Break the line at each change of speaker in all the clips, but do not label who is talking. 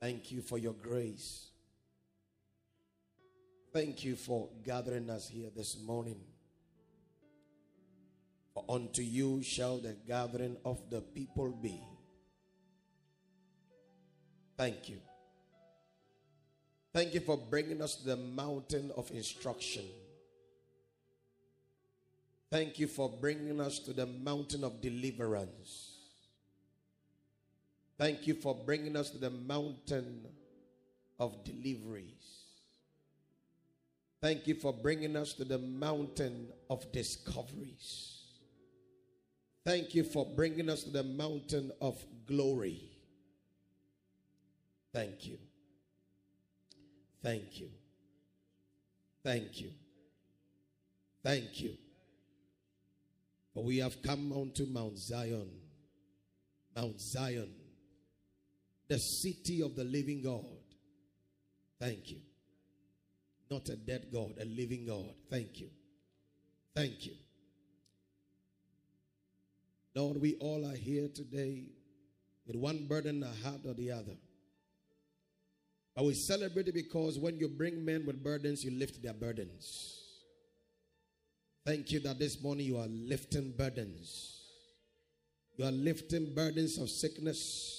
Thank you for your grace. Thank you for gathering us here this morning. For unto you shall the gathering of the people be. Thank you. Thank you for bringing us to the mountain of instruction. Thank you for bringing us to the mountain of deliverance. Thank you for bringing us to the mountain of deliveries. Thank you for bringing us to the mountain of discoveries. Thank you for bringing us to the mountain of glory. Thank you. Thank you. Thank you. Thank you. For we have come unto Mount Zion. Mount Zion, the city of the living God. Thank you. Not a dead God, a living God. Thank you. Thank you. Lord, we all are here today with one burden a heart or the other. But we celebrate it because when you bring men with burdens, you lift their burdens. Thank you that this morning you are lifting burdens. You are lifting burdens of sickness.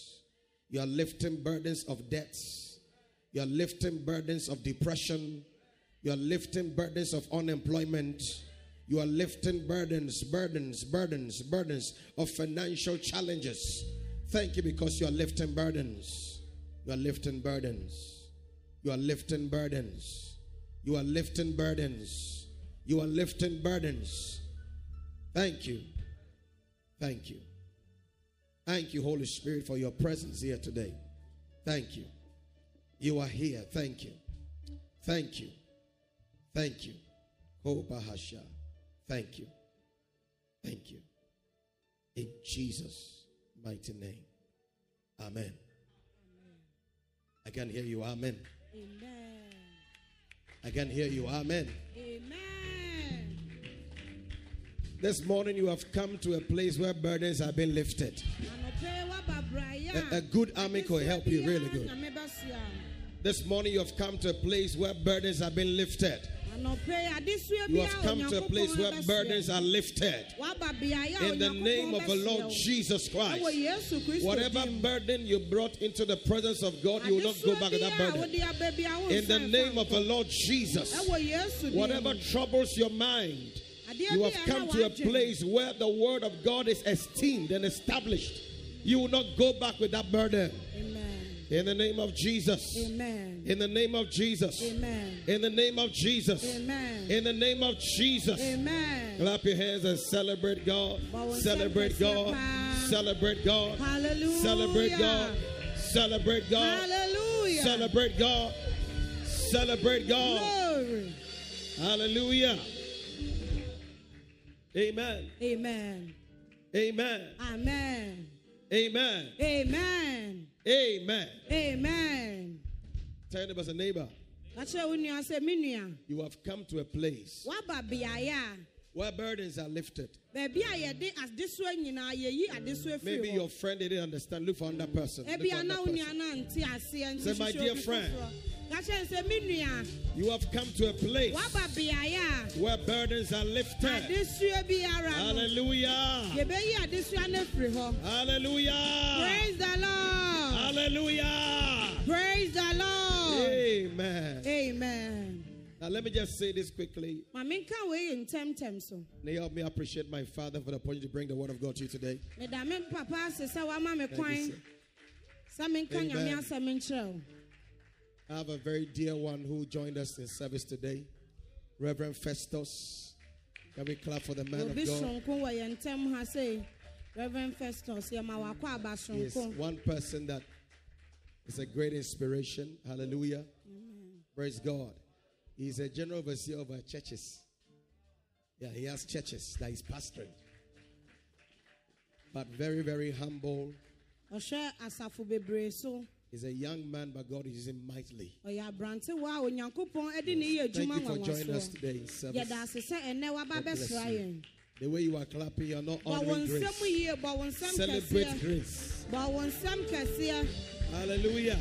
You are lifting burdens of debts. You are lifting burdens of depression. You are lifting burdens of unemployment. You are lifting burdens, burdens, burdens, burdens of financial challenges. Thank you because you are lifting burdens. You are lifting burdens. You are lifting burdens. You are lifting burdens. You are lifting burdens. Thank you. Thank you. Thank you, Holy Spirit, for your presence here today. Thank you. You are here. Thank you. Thank you. Thank you. Oh, Bahasha. Thank you. Thank you. In Jesus' mighty name. Amen. I can hear you. Amen.
Amen.
I can hear you. Amen.
Amen.
This morning you have come to a place where burdens have been lifted.
Braya.
A, a good army could help you really good. This morning you have come to a place where burdens have been lifted. You have come to a place where burdens are lifted.
Waba beaeɛ a
In the name of the Lord. Jesus Christ. Whatever burden you brought into the presence of God, you will not go back with that burden.
wode aba bi a wo
In the name of the Lord Jesus.
Ɛwɔ Yesu din
Whatever troubles your mind, you have come to a place where the word of God is esteemed and established. You will not go back with that burden.
Amen.
In the name of Jesus.
Amen.
In the name of Jesus.
Amen.
In the name of Jesus.
Amen.
In the name of Jesus.
Amen.
Clap your hands and celebrate God. Celebrate God. Celebrate God.
Hallelujah.
Celebrate God. Celebrate God.
Hallelujah.
Celebrate God. Celebrate God.
Glory.
Hallelujah. Amen.
Amen.
Amen.
Amen.
Amen.
Amen.
Amen.
Amen.
Tell your neighbor, a neighbor. You have come to a place where burdens are lifted. Maybe your friend didn't understand. Look for another person. Person. Say, my dear friend. You have come to a place where burdens are lifted. Hallelujah. Hallelujah.
Praise the Lord.
Hallelujah.
Praise the Lord.
Amen.
Amen.
Now let me just say this quickly. May you help me appreciate my father for the opportunity to bring the word of God to you today. Amen. I have a very dear one who joined us in service today, Reverend Festus. Can we clap for the man of God?
sonko wɔ yɛn ntam ha sei reverend festus yɛma wakɔ aba
He is
sonko
one person that is a great inspiration. Hallelujah. Praise God. He's a general overseer of our churches. Yeah, he has churches that he's pastoring. But very, very humble. He's a young man, but God is him mightily. Thank you for joining us today in The way you are clapping, you're not honoring grace. Celebrate grace. Hallelujah.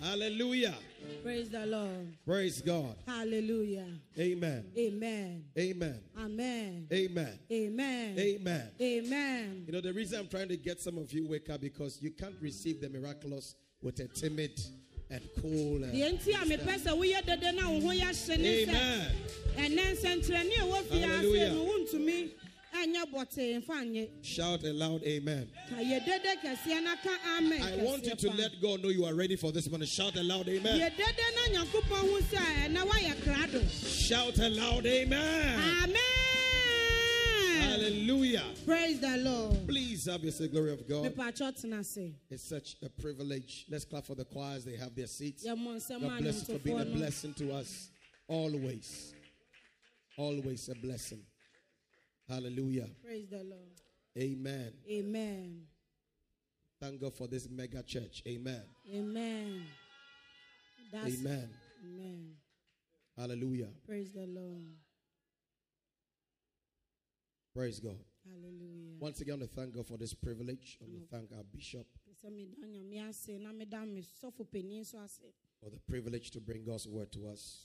Hallelujah.
Praise the Lord.
Praise God.
Hallelujah.
Amen.
Amen.
Amen.
Amen.
Amen.
Amen.
Amen.
Amen.
You know, the reason I'm trying to get some of you wake up because you can't receive the miraculous with a timid and cool. And
deɛ nti a mepɛ sɛ woyɛ dede na wo ho yɛ hye ne sɛ
Amen.
Shout a
loud amen. I want you to let God know you are ready for this morning. Shout a
loud
amen. Shout a loud amen.
Amen.
Hallelujah.
Praise the Lord.
Please have your say. glory of God. It's such a privilege. Let's clap for the choirs. They have their seats. God bless you for being a blessing to us always. Always a blessing. Hallelujah.
praise the lord
Amen.
amen
Thank God for this mega church. Amen.
amen That's,
Amen.
amen
Hallelujah.
praise the lord
Praise God.
hallelujah
Once again, I want to thank God for this privilege. I want to thank our bishop
Pɛ sɛ meda nyame ase na meda me sɔfo panin nso ase
for the privilege to bring God's word to us.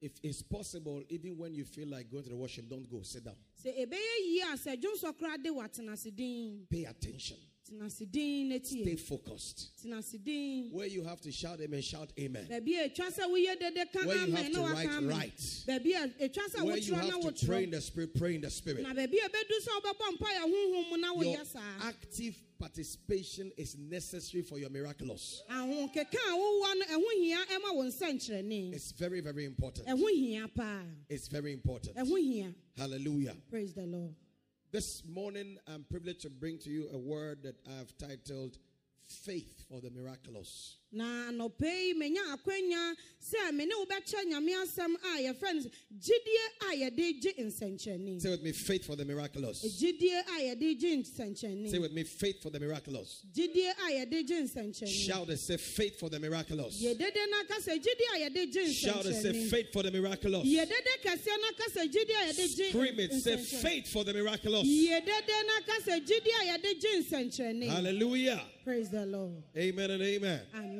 If it's possible, even when you feel like going to the worship, don't go. Sit down. Pay attention. Stay focused. Where you have to shout amen, shout amen. Where you have to write, write. Where you have to pray in the spirit, pray in the spirit. Your active participation is necessary for your miraculous.
ahokeka a wowɔ no ɛho hia ɛma wo nsɛnkyerɛnne
It's very, very important.
ɛho hia paa
It's very important. Hallelujah.
praise the lord
This morning, I'm privileged to bring to you a word that I've titled Faith for the Miraculous.
Na anɔpɛ yi menya akwanya sɛ me ne wobɛkyɛ nyame asɛm a yɛfrɛ no gyidie a yɛde gye nsɛnkyerɛnne
Say with me, faith for the miraculous.
gyidie a yɛde gye
Say with me, faith for the miraculous.
gyidie a yɛde gye nsɛnkyerɛnne
Shout and say, faith for the miraculous.
yɛdede no ka sɛ gyidie a yɛde gye
Shout and say, faith for the miraculous.
yɛdede kɛseɛ no ka sɛ gyidie a yɛde gye
Scream it, say, faith for the miraculous.
yɛdede no ka sɛ gyidie a yɛde gye nsɛnkyerɛnne
Hallelujah.
praise the lord
Amen and amen.
amen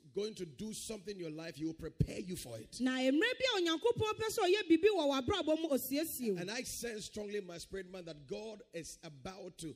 going to do something in your life, He will prepare you for it.
na mmerɛ bi a onyankopɔn pɛ sɛ ɔyɛ biribi wɔ w'abrabɔ mu osiesie wo
And I sense strongly in my spirit, man, that God is about to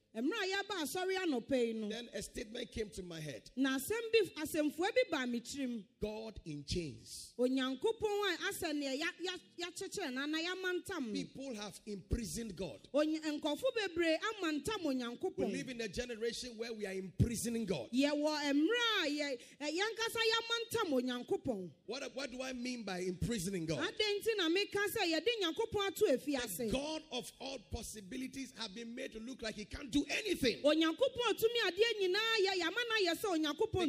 Then a statement came to my head. God in chains. People have imprisoned God. We live in a generation where we are imprisoning God. What, what do I mean by imprisoning God?
The
God of all possibilities have been made to look like he can't do anything.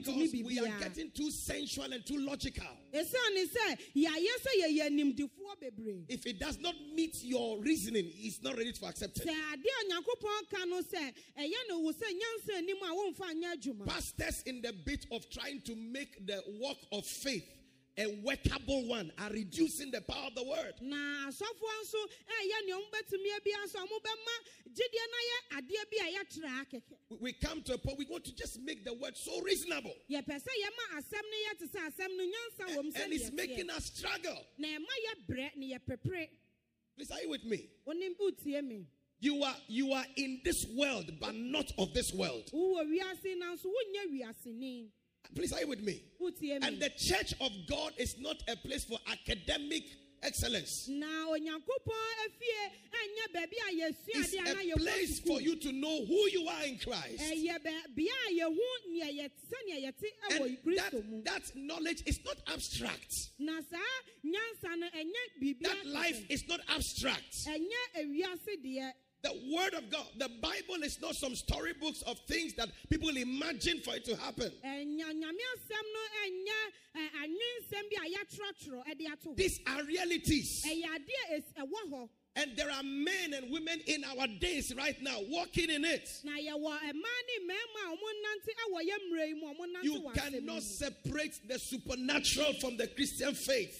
Because we are getting too sensual and too logical. If it does not meet your reasoning, it's not ready to accept it. Pastors in the bit of trying to make the work of faith a workable one, are reducing the power of the word.
na asɔfoɔ nso ɛyɛ eh, nea ɔmobɛtumi bi nso ɔmobɛma gyidie no yɛ adeɛ bi a yɛtrɛ akɛkɛ
We- We come to a point we want to just make the word so reasonable.
yɛpɛ sɛ yɛma asɛm no yɛ te sɛ asɛm no nyansa wɔ m
And it's making us struggle.
na ɛma yɛbrɛ ne yɛpepere
Please, are you with me?
wonim wotie me
You are you are in this world, but not of this world.
wowɔ wiase nanso wonyɛ wiaseni
Please, are you with me? And the church of God is not a place for academic excellence.
na onyankopɔn afie ɛnyɛ baabi a
It's
a na
a
yɛkɔ
place for you to know who you are in Christ.
ɛyɛ baa- bea a yɛhu nea yɛte sɛnea yɛte
And that, that knowledge is not abstract.
na saa nyansa no ɛnyɛ biribi
That life is not abstract.
Ɛnyɛ ewiase deɛ
The word of God, the Bible is not some storybooks of things that people imagine for it to happen.
Eh, ɛnya nyame asɛm no ɛnyɛ eh, ɛ, anwensɛm bi a yɛatwerɛtwerɛ ɛde eh, ato hɔ
These are realities.
ɛyɛ adeɛ es- ɛwɔ hɔ
And there are men and women in our days right now walking in it.
na yɛwɔ mmaa ne mmarima a wɔnante ɛwɔ yɛ mmerɛ yi mu a wɔnante
You cannot separate the supernatural from the Christian faith.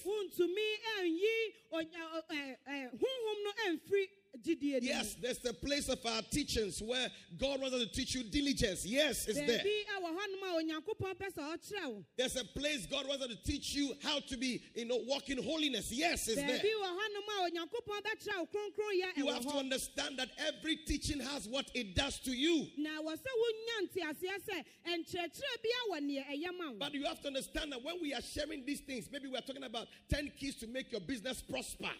Yes, there's the place of our teachings where God wants us to teach you diligence. Yes, it's there.
baabi ɛwɔ hɔnom a onyankopɔn pɛ sɛ ɔkyerɛ wo
There's a place God wants us to teach you how to be, you know, walk in holiness. Yes, it's there.
wɔ hɔnom a onyankopɔn bɛkyerɛ wo kronkronyɛ
You have to understand that every teaching has what it does to you.
na wɔ sɛ wonya nteaseɛ sɛ ɛnkyerɛkyerɛ bi a wɔ neɛ ɛyɛ ma wo
But you have to understand that when we are sharing these things, maybe we are talking about 10 keys to make your business prosper.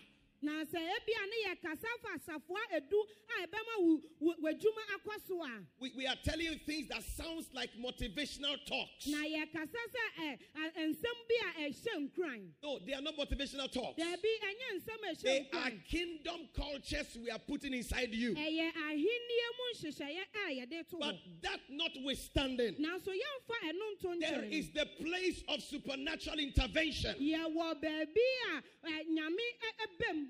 Na sɛ ebia ne yɛ kasa fa asafoa edu a ɛbɛma wo wo- w'adwuma akɔ so a
We, we are telling you things that sounds like motivational talks.
na yɛ kasa sɛ ɛ a- nsɛm bi a ɛhyɛ nkuran
No, they are not motivational talks.
daabi ɛnyɛ nsɛm a
They are kingdom cultures we are putting inside you.
ɛyɛ ahenniɛ mu nhyehyɛeɛ a yɛde to
But that notwithstanding,
nanso yɛmfa ɛno nto
there
nkyɛn
is the place of supernatural intervention.
yɛwɔ baabi a ɛ, nyame ɛbɛm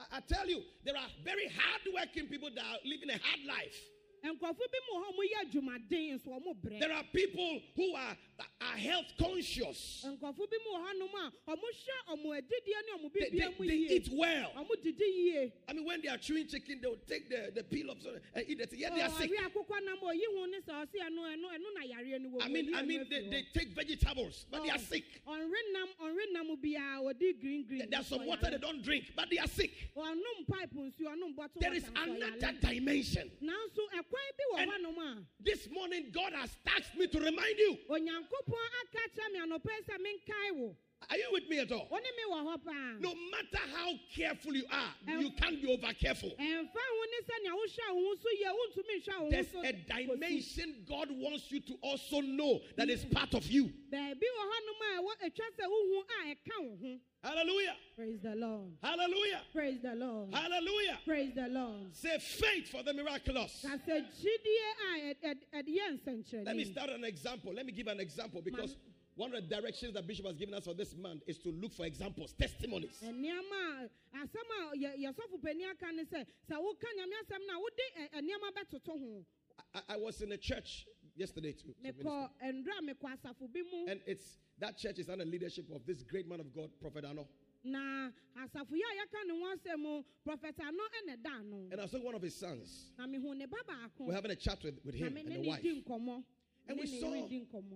I, I tell you, there are very hardworking people that are living a hard life.
Nkurɔfo bi mu wɔ hɔ a wɔyɛ adwumaden nso wɔn brɛ
There are people who are, are health conscious.
nkurɔfo bi mu wɔ hɔnom a wɔhwɛ wɔn adidie ne wɔn
They, they, they eat well.
wɔn didi yie.
I mean, when they are chewing chicken, they will take the, the peel off and eat it. Yeah, they are sick. I mean, I mean, they, they take vegetables, but they are sick.
ɔnwe nam ɔnwe nam biara ɔdi green green.
There's some water they don't drink, but they are sick.
ɔnum pipe nsuo ɔnum bottle
There is another dimension.
Nanso ɛkwan bi wɔ
And- This morning, God has tasked me to remind you.
onyankopɔn aka kyerɛ me anɔpɛ sɛ menkae wo
Are you with me at all?
wo ne me wɔ hɔ paa
No matter how careful you are, you can't be over careful.
ɛmfa ho ne sɛnea wohwɛ wo ho so yie wontumi nhwɛ wo ho
There's a dimension God wants you to also know that is part of you.
Baabi wɔ hɔnom a ɛwɔ atwa sɛ wohu a ɛka wo ho
Hallelujah.
praise the lord
Hallelujah.
praise the lord
Hallelujah.
praise the lord
Say faith for the miraculous. Let me start an example. Let me give an example because one of the directions that Bishop has given us for this month is to look for examples, testimonies.
nneɛma a asɛm a yɛ- yɛsɔfo pani aka ne sɛ sɛ woka nyame asɛm no a wode ɛ- eh, ɛ, eh, nneɛma bɛtoto ho
I, I was in a church yesterday too. to minister.
mekɔ ndura mekɔ asafo bi mu
And it's that church is under leadership of this great man of God, Prophet Ano.
na asafo yi a yɛka ne ho asɛm mu ano ɛna da ano
And I saw one of his sons.
na mehu ne ba baako
We're having a chat with, with him and the
ne
wife.
di
And we saw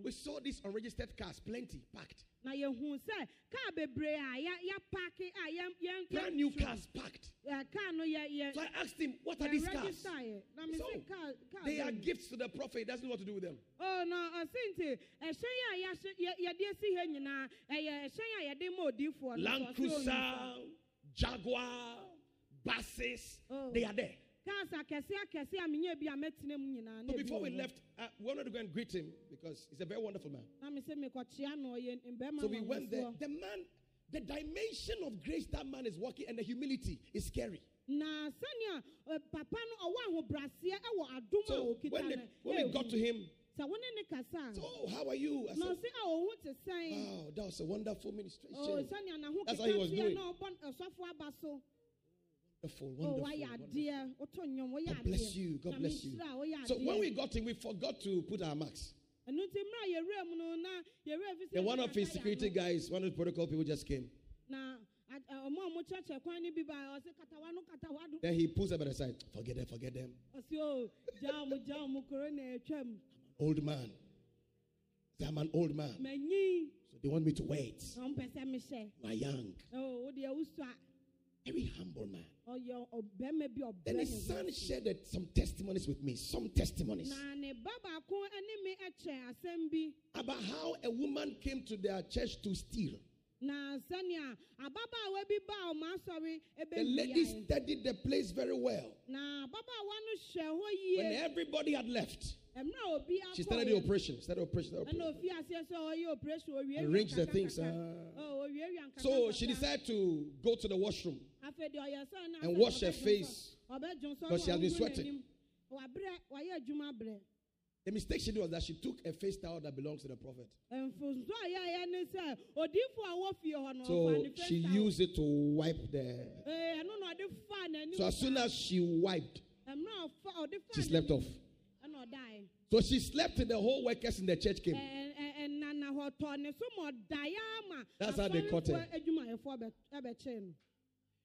we saw these unregistered cars, plenty packed.
na yɛhu sɛ kaa bebree a yɛ- yɛpaake a yɛn yɛn
Brand new cars packed.
ɛ, kaa no yɛ yɛ
So I asked him, what are these cars?
register yɛ na me
So,
se kaa kaa
They are gifts to the prophet. He doesn't know what to do with them.
Oh no, ɔsi nti ɛhyɛn a yɛahyɛ yɛ- yɛde esi ha nyinaa ɛyɛ ɛhyɛn a yɛde ma
Land Cruiser. Jaguar, buses,
Oh.
they are there.
Cars akɛse akɛse a menyɛ bi a mɛtena mu nyinaa na
But before we left, uh, we wanted to go and greet him because he's a very wonderful man.
na me sɛ mekɔkyea no ɔyɛ mbɛrima
So we went there. The man, the dimension of grace that man is walking and the humility is scary.
na sɛnea papa no ɔwɔ ahobraseɛ ɛwɔ adom a
So when, they, when we got to him,
sɛ wo ne ne kasa a
so, oh, how are you? I said,
ɔsi a ɔho te sɛn
wow, that was a wonderful ministration.
Oh,
That's how he was doing. Wonderful,
oh
wonderful. wonderful.
adeɛ wotɔ nnwom woyɛ
God bless you. God bless you.
nhyira wo, woyɛ
So when we got in, we forgot to put our marks.
ɛno nti mmerɛ a yɛwura mu no na yɛwura fi sɛ
Then one of his security guys, one of the protocol people just came. Then he pulls them by the side. Forget them, forget them.
ɔsɛ o gya ɔmo gya ɔmo koro na atwam
Old man. I'm an old man. So they want me to wait.
na ɔmpɛ sɛ mehyɛ
You are young. Very humble man. Then his son shared some testimonies with me. Some testimonies.
na ne ba baako ne me kyerɛ asɛm bi
about how a woman came to their church to steal.
na sɛnea ababaawa bi baa ɔmo asɔre
The lady studied the place very well.
na ababaawa no hwɛ hɔ
When everybody had left,
mmerɛ a obi
she started the operation. Started operation.
ɛna
operation.
ofi aseɛ sɛ ɔyɛ operation owie
Arrange the things. ah. So she decided to go to the washroom
afei deɛ ɔyɛ sɛ na
and wash her face. because she has been sweating.
n'anim. wabrɛ wayɛ adwuma brɛ
The mistake she did was that she took a face towel that belongs to the prophet.
mfonso a yɛayɛ ne sɛ odiifo a wɔ fie hɔ no ɔfa
So she used it to wipe the.
Ee, ɛno na ɔde faa n'anim
So as soon as she wiped,
mmerɛ a ɔfa ɔde faa
she slept off.
Ɛna ɔdae
So she slept till the whole workers in the church came.
ɛnana hɔ tɔ ne so ma ɔdaeɛ
That's how they caught her.
asɔrefoɔ adwumayɛfoɔ bɛ- ɛbɛkyee no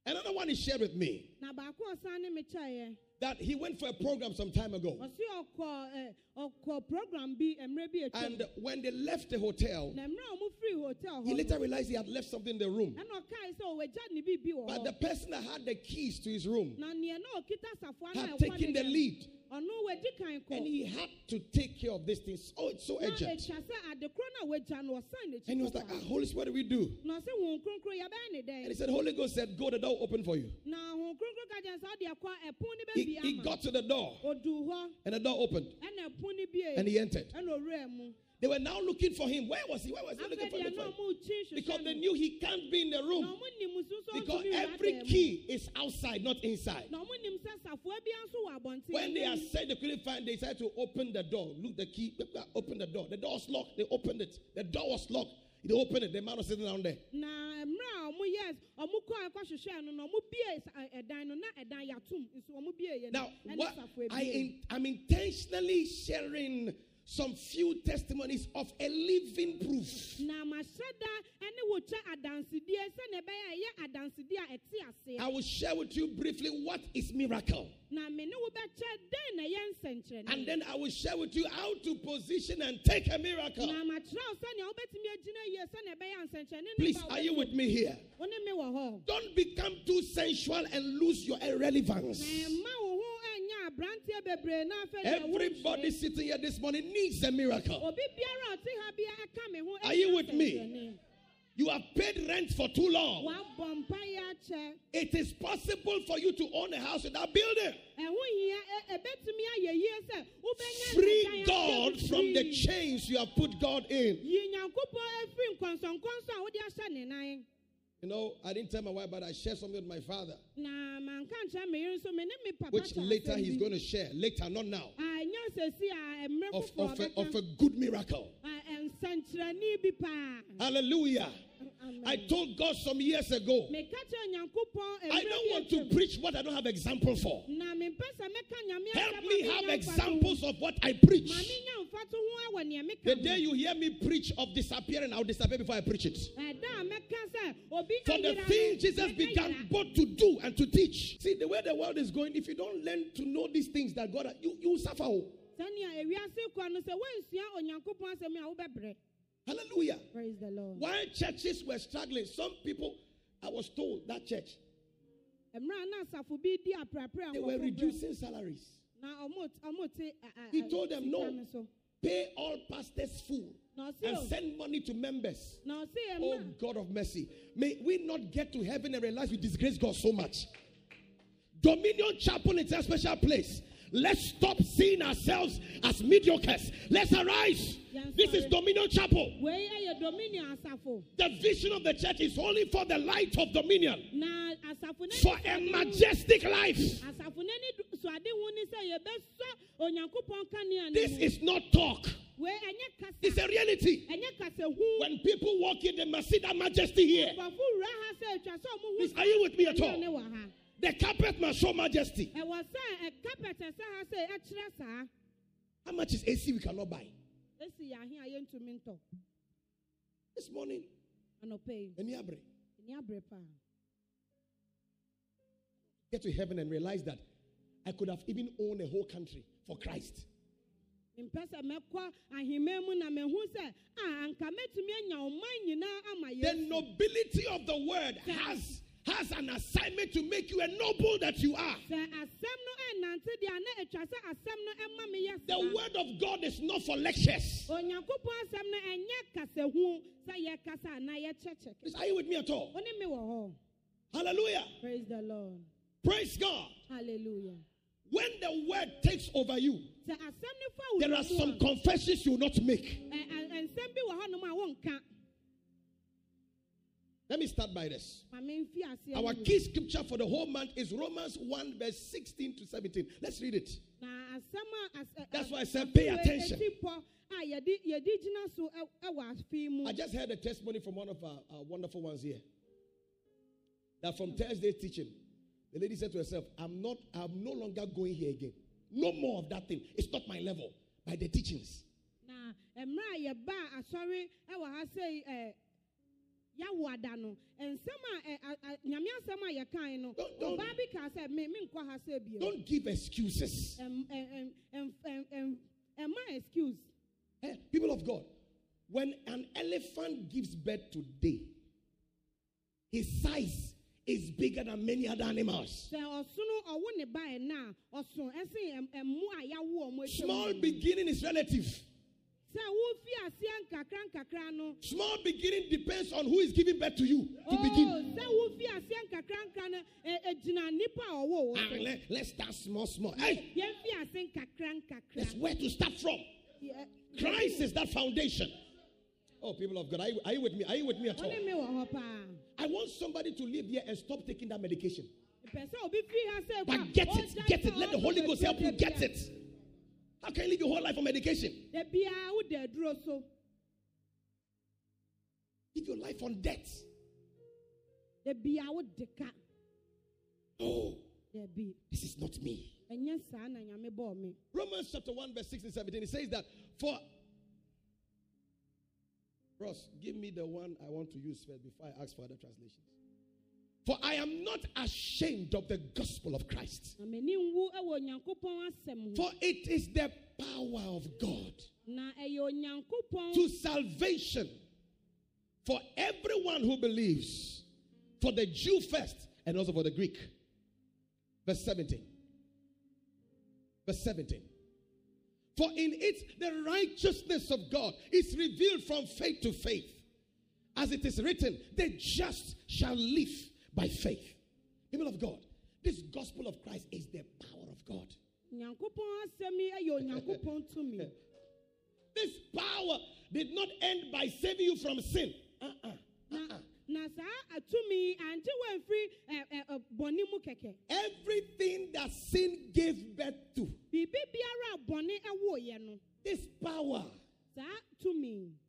Another one he shared with me
na baako a ɔsan ne me kyɛeɛ eh.
that he went for a program some time ago.
ɔse ɔkɔ ɛ, ɔkɔ program bi eh, mmerɛ bi atwam
And when they left the hotel,
na mmerɛ a ɔmo firi hotel
he later realized he had left something in the room.
ɛna ɔkae sɛ ɔwagya ne biribi wɔ
But the person that had the keys to his room
na neɛ na ɔkita safoa no a
had taken the lead.
Ɔno wadi kan kɔ
And he had to take care of these things. Oh, it's so urgent.
ɛtwa sɛ ade koro no a wagya no ɔsan n'akyi
And he was like, ah, Holy Spirit, what do we do?
na ɔsɛ wɔn kronkron yɛbɛyɛ ne
And he said, Holy Ghost said, Go, the door open for you.
na wɔn kronkron ka kyɛn sɛ ɔde ɛkɔ ɛpon ne
He, he got to the door and the door opened
ɛna ɛpon ne
and he entered.
Ɛna owura mu
They were now looking for him. Where was he? Where was he looking for him?
na ɔmo kyi
Because they knew he can't be in the room.
ɔmo nim nso
Because every key is outside, not inside.
na ɔmo nim sɛ safoa bi nso wɔ abɔnten
When they had said they couldn't find, they decided to open the door. Look, the key, open the door. The door was locked. They opened it. The door was locked. They opened it. The man was sitting down there.
na mmerɛ a ɔmo yɛ ɔmo kɔ ɛkɔhwehwɛ no na ɔmo bie sa- ɛ- ɛdan no na ɛdan yɛatom nso ɔmo bie yɛ
Now, what I in, I'm intentionally sharing some few testimonies of a living proof
na mahyɛ da ɛne wo kyɛ adansedie sɛnea ɛbɛyɛ a ɛyɛ adansedie a ɛte
I will share with you briefly what is miracle.
na me ne wo bɛkyɛ dɛn na ɛyɛ nsɛnkyerɛnne
And then I will share with you how to position and take a miracle.
na makyerɛ wo sɛnea wobɛtumi agyina yie sɛnea ɛbɛyɛ nsɛnkyerɛnne no
Please, are you with me here?
wo ne me wɔ hɔ
Don't become too sensual and lose your irrelevance. Everybody sitting here this morning needs a miracle.
obi biara a ɔte ha bia ɛka me ho
Are you with me? You have paid rent for too long.
wabɔ mpaeɛ akyɛ
It is possible for you to own a house without building.
ɛho hia ɛ- ɛbɛtumi ayɛ yie sɛ wobɛnya
Free God from the chains you have put God in. You know, I didn't tell my wife, but I shared something with my father,
na manka nkyerɛ me yere nso me ne me papa
which later he's going to share. Later, not now.
a ɛnyɛ sɛsi a mmerɛ
Of, of, a, of a good miracle.
A- ɛ- nsɛnkyerɛnne bi
Hallelujah. I told God some years ago,
meka kyerɛ nyankopɔn
I don't want to preach what I don't have example for.
na mempɛ sɛ mɛka nyame
Help me have examples of what I preach.
menya mfato ho wɔ nea meka
The day you hear me preach of disappearing, I'll disappear before I preach it.
ɛda a mɛka sɛ obi
For the thing Jesus began both to do and to teach. See, the way the world is going, if you don't learn to know these things that God, you, you will suffer. Oh.
Sɛnea ewiase kɔ no sɛ woansua onyankopɔn asɛm a wobɛbrɛ
Hallelujah.
praise the lord
While churches were struggling, some people, I was told that church,
mmerɛ a na asafo bi di aprapra a
they were reducing salaries.
na ɔmo ɔmo te eh, a- a-
He told them, no.
no.
Pay all pastors full and send money to members. Oh God of mercy. May we not get to heaven and realize we disgrace God so much. Dominion Chapel is a special place. Let's stop seeing ourselves as mediocres. Let's arise. This is. Dominion Chapel.
wei yɛ dominion asafo
The vision of the church is only for the light of dominion, for a majestic life.
asafo n'ani do- so ade hu ni sɛ yɛbɛsɔ onyankopɔn kanea no
This is not talk,
wei ɛnyɛ kasa
it's a reality.
ɛnyɛ kasa hu
When people walk in, they must see that majesty here.
nkɔfo wura ha sɛ atwa sɛ ɔmo hu
Please, are you with me at all? The carpet must show majesty.
ɛwɔ sɛ ɛkapɛt ɛsɛ ha sɛ ɛkyerɛ saa
How much is AC we cannot buy?
esi yɛ ahe a yɛntumi ntɔ
This morning,
anɔpɛ yi
Eniabre,
ani abere paa
get to heaven and realize that I could have even owned a whole country for Christ.
mpɛ sɛ mɛkɔ ahemman mu na mehu sɛ a anka mɛtumi anya ɔman nyinaa ama
The nobility of the word has, has an assignment to make you a noble that you are.
sɛ asɛm no ɛnante deɛ a na atwa sɛ asɛm no ɛma me yɛ
The word of God is not for lectures.
onyankopɔn asɛm no ɛnyɛ kasahu sɛ yɛkasa anaa yɛkyɛkyɛ
Please, Are you with me at all?
wo ne me wɔ hɔ
Hallelujah.
praise the lord
Praise God.
hallelujah
When the word takes over you,
sɛ asɛm no fa wo
there are some confessions you will not make. Let me start by this.
ma memfi aseɛ
Our key scripture for the whole month is Romans 1, verse 16 to 17. Let's read it.
na asɛm a as- ɛ-
That's
eh,
why I said pay
eh,
attention.
esi pɔ a yɛde yɛde gyina so ɛ- ɛwɔ afe mu
I just heard a testimony from one of our, our wonderful ones here. That from Thursday's teaching, the lady said to herself, I'm not, I'm no longer going here again. No more of that thing. It's not my level. By the teachings.
Na mmerɛ a yɛba asɔre ɛwɔ ha sɛ ɛ yawo ada no nsɛm a ɛ a- a- nyame asɛm a yɛkae no ɔbaa bi kaa sɛ me menkɔ ha sɛ bio
Don't give excuses.
Ɛm- ɛm- ɛm- ɛm- ɛm- ɛm- ɛma excuse
Eh, people of God, when an elephant gives birth today, his size is bigger than many other animals.
sɛ ɔsono ɔwo ne ba ɛna a ɔso ɛsen ɛm- a yawo ɔmo
Small beginning is relative. Small beginning depends on who is giving birth to you to begin.
Oh, sɛ wofi aseɛ nkakra nkakra no ɛ- ɛgyina nipa a ɔwɔ wo
Ah, let, let's start small, small. Hey,
yɛmfi ase nkakra
that's where to start from. Christ is that foundation. Oh, people of God, are you, are you with me? Are you with me at all?
ne me wɔ hɔ paa
I want somebody to live here and stop taking that medication.
pɛ sɛ obi firi ha sɛ
But get it, get it. Let the Holy Ghost help you get it. How can you live your whole life on medication?
da biara woda aduro
Live your life on debt.
da biara wode
Oh, this is not me.
ɛnyɛ saa na nyame bɔɔ me
Romans chapter 1, verse 16 17. It says that for Ross, give me the one I want to use first before I ask for other translations. For I am not ashamed of the gospel of Christ.
na m'ani nwu wɔ onyankopɔn asɛm ho
For it is the power of God
na ɛyɛ onyankopɔn
to salvation for everyone who believes, for the Jew first and also for the Greek. Verse 17. Verse 17. For in it the righteousness of God is revealed from faith to faith. As it is written, the just shall live by faith. People of God, this gospel of Christ is the power of God.
nyankopɔn asɛm yi ɛyɛ onyankopɔn tumi
This power did not end by saving you from sin. Uh-uh. Uh-uh.
Eh, eh, eh, bɔne mu kɛkɛ
Everything that sin gave birth to,
biribi biara a bɔne ɛwoeɛ no
this power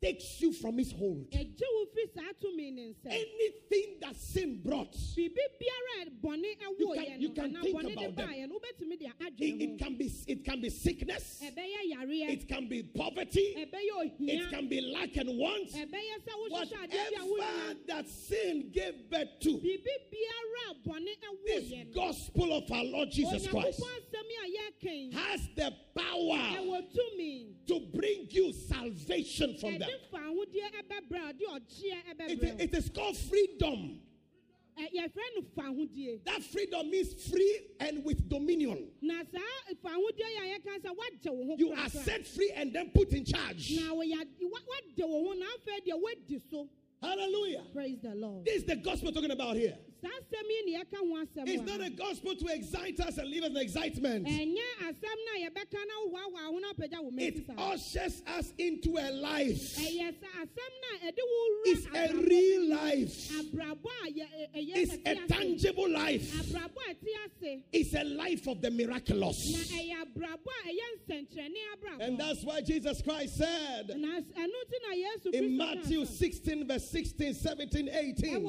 takes you from its hold.
ɛgye wo firi saa tumi ne nsɛm
Anything that sin brought,
biribi biara a bɔne
You can- you can think about them.
baeɛ no wobɛtumi de
it, it can be it can be sickness, it can be poverty, it can be lack and want.
ɛbɛyɛ sɛ wohyehyɛ adeɛ bi a
Whatever that sin gave birth to,
biribi biara a bɔne
this gospel of our Lord Jesus Christ
onyankopɔn asɛm yi a yɛkan
has the power to bring you salvation from them.
ɛde fa ahodeɛ ɛbɛbrɛ ɔde ɔkyeɛ
It, it is called freedom.
Ɛ- yɛfrɛ no fa ahodie
That freedom means free and with dominion.
na saa fa ahodie yi a yɛka sɛ woagye wo ho
You are set free and then put in charge.
na wɔyɛ wa- woagye wo ho na afei deɛ woadi so
Hallelujah.
praise the lord
This is the gospel talking about here.
Saa asɛm yi ne yɛka ho asɛm
It's not a gospel to excite us and leave us in excitement.
ɛnyɛ asɛm no a yɛbɛka na wohoahoa wo no apagya wo
It ushers us into a life.
ɛyɛ sa asɛm no a ɛde wo
It's a real life.
abrabɔ a yɛ- eh, eh, ɛ- ɛyɛ
It's a tangible life.
abrabɔ a ɛte ase
It's a life of the miraculous.
ɛyɛ abrabɔ a ɛyɛ nsɛnkyerɛnne abrabɔ
And that's why Jesus Christ said
na s- ɛno nti na yesu
in Matthew
kaa
16, verse 16, 17, 18.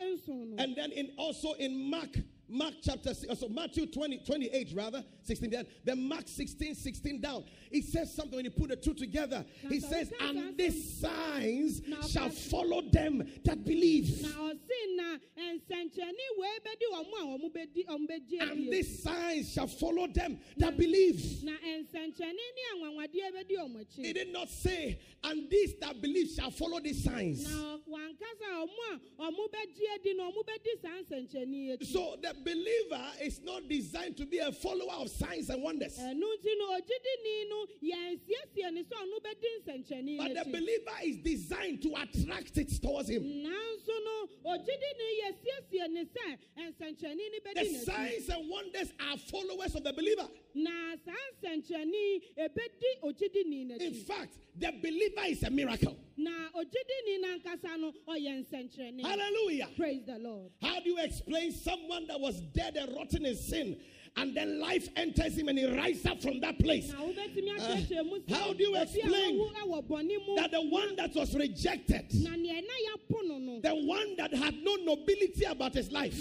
Nson no.
And then in also in Mark, Mark chapter, uh, so Matthew 20, 28 rather, 16 down. Then Mark 16, 16 down. It says something when you put the two together. He says, and these signs shall follow them that believe.
na ɔse na nsɛnkyerɛnne wei bɛdi ɔmo a ɔmo bɛdi ɔmo bɛgye
And these signs shall follow them that believe.
na nsɛnkyerɛnne ne anwanwadeɛ bɛdi ɔmo
He did not say, and these that believe shall follow these signs.
na wankasa ɔmo a ɔmo bɛgye adi na ɔmo bɛdi saa nsɛnkyerɛnne yi akyi
So the believer is not designed to be a follower of signs and wonders.
ɛnu nti no ogyidini no yɛn siesie ne sɛ ɔno bɛdi nsɛnkyerɛnne yi
But the believer is designed to attract it towards him.
nanso no ogyidini yɛ siesie ne sɛ nsɛnkyerɛnne ne
The signs and wonders are followers of the believer.
na saa nsɛnkyerɛnne yi ebɛdi ogyidini
In fact, the believer is a miracle.
Na ogyidini nankasa no ɔyɛ nsɛnkyerɛnne
Hallelujah.
praise the lord.
How do you explain someone that was dead and rotten in sin and then life enters him and he rises up from that place?
Na wobɛtumi akyerɛkyerɛ mu sɛ
Uh, how do you explain
wawu ɛwɔ bɔne mu
That the one that was rejected,
na nea na yɛapo no no
the one that had no nobility about his life,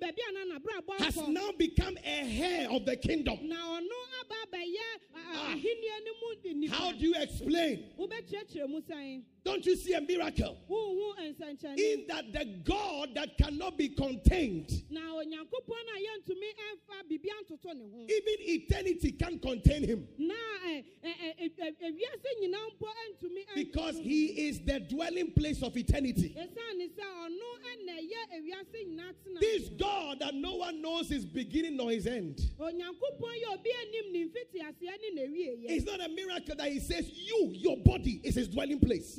na nea na ɔnim baabi a na nabrabɔ
has now become a heir of the kingdom.
na ɔno aba abɛyɛ
Ah.
ahenniɛ no mu di nipa
How do you explain?
wobɛkyerɛkyerɛ mu sɛn
Don't you see a miracle? In that the God that cannot be contained,
na onyankopɔn no a yɛntumi ɛmfa biribi antoto ne ho
even eternity can't contain him because he is the dwelling place of eternity.
ɛsiane sɛ ɔno ɛna ɛyɛ ewiase nyinaa tena
This God that no one knows his beginning nor his end.
onyankopɔn yɛ obi anim ne mfiti aseɛ ne n'awieyɛ
It's not a miracle that he says, You, your body, is his dwelling place.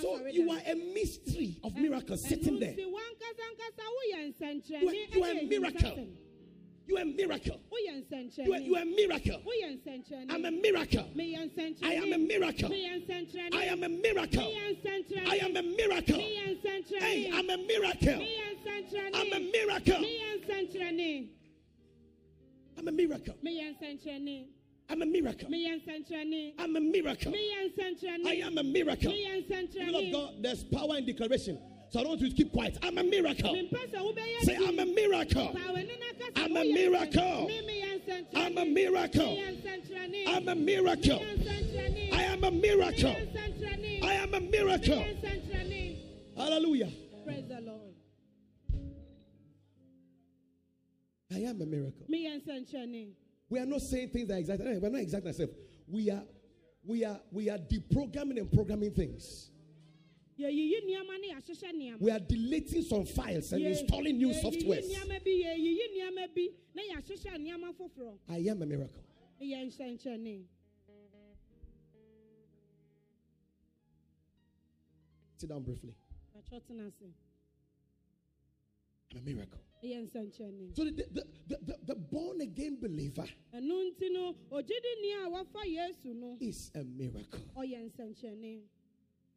So you are a mystery of miracles sitting there.
wankasa nkasa woyɛ nsɛnkyerɛnne
You are- you are a miracle.
Ehimsasɛm.
You are a miracle. You are, you are a miracle. I'm a miracle. I am a miracle. I am a miracle. I am a miracle. Hey, I'm a miracle. I'm a miracle. I'm a miracle. I'm a miracle. I'm a miracle. I am a miracle. People of God, there's power in declaration. So I don't want you to keep quiet. I'm a miracle.
mempɛ sɛ wobɛyɛ
Say, I'm a miracle.
Fa w'ani na ka sɛ
I'm a miracle.
nsɛnkyerɛnne. Me, meyɛ nsɛnkyerɛnne.
I'm a miracle. I'm a miracle. I am a miracle. I am a miracle. Hallelujah.
Praise the Lord.
I am a miracle.
Meyɛ nsɛnkyerɛnne.
We are not saying things that are exact. We're not exact ourselves. We are, we are, we are deprogramming and programming things. We are deleting some files and installing new
yɛyiyi
softwares.
nneɛma bi, yɛyiyi nneɛma bi, na yɛahyehyɛ nneɛma foforɔ.
I am a miracle. Sit down briefly.
Patwɔ tena ase.
I'm a miracle. So the, the, the, the, the born again believer
Ɛno nti no, ogyidini a wafa Yesu no,
is a miracle.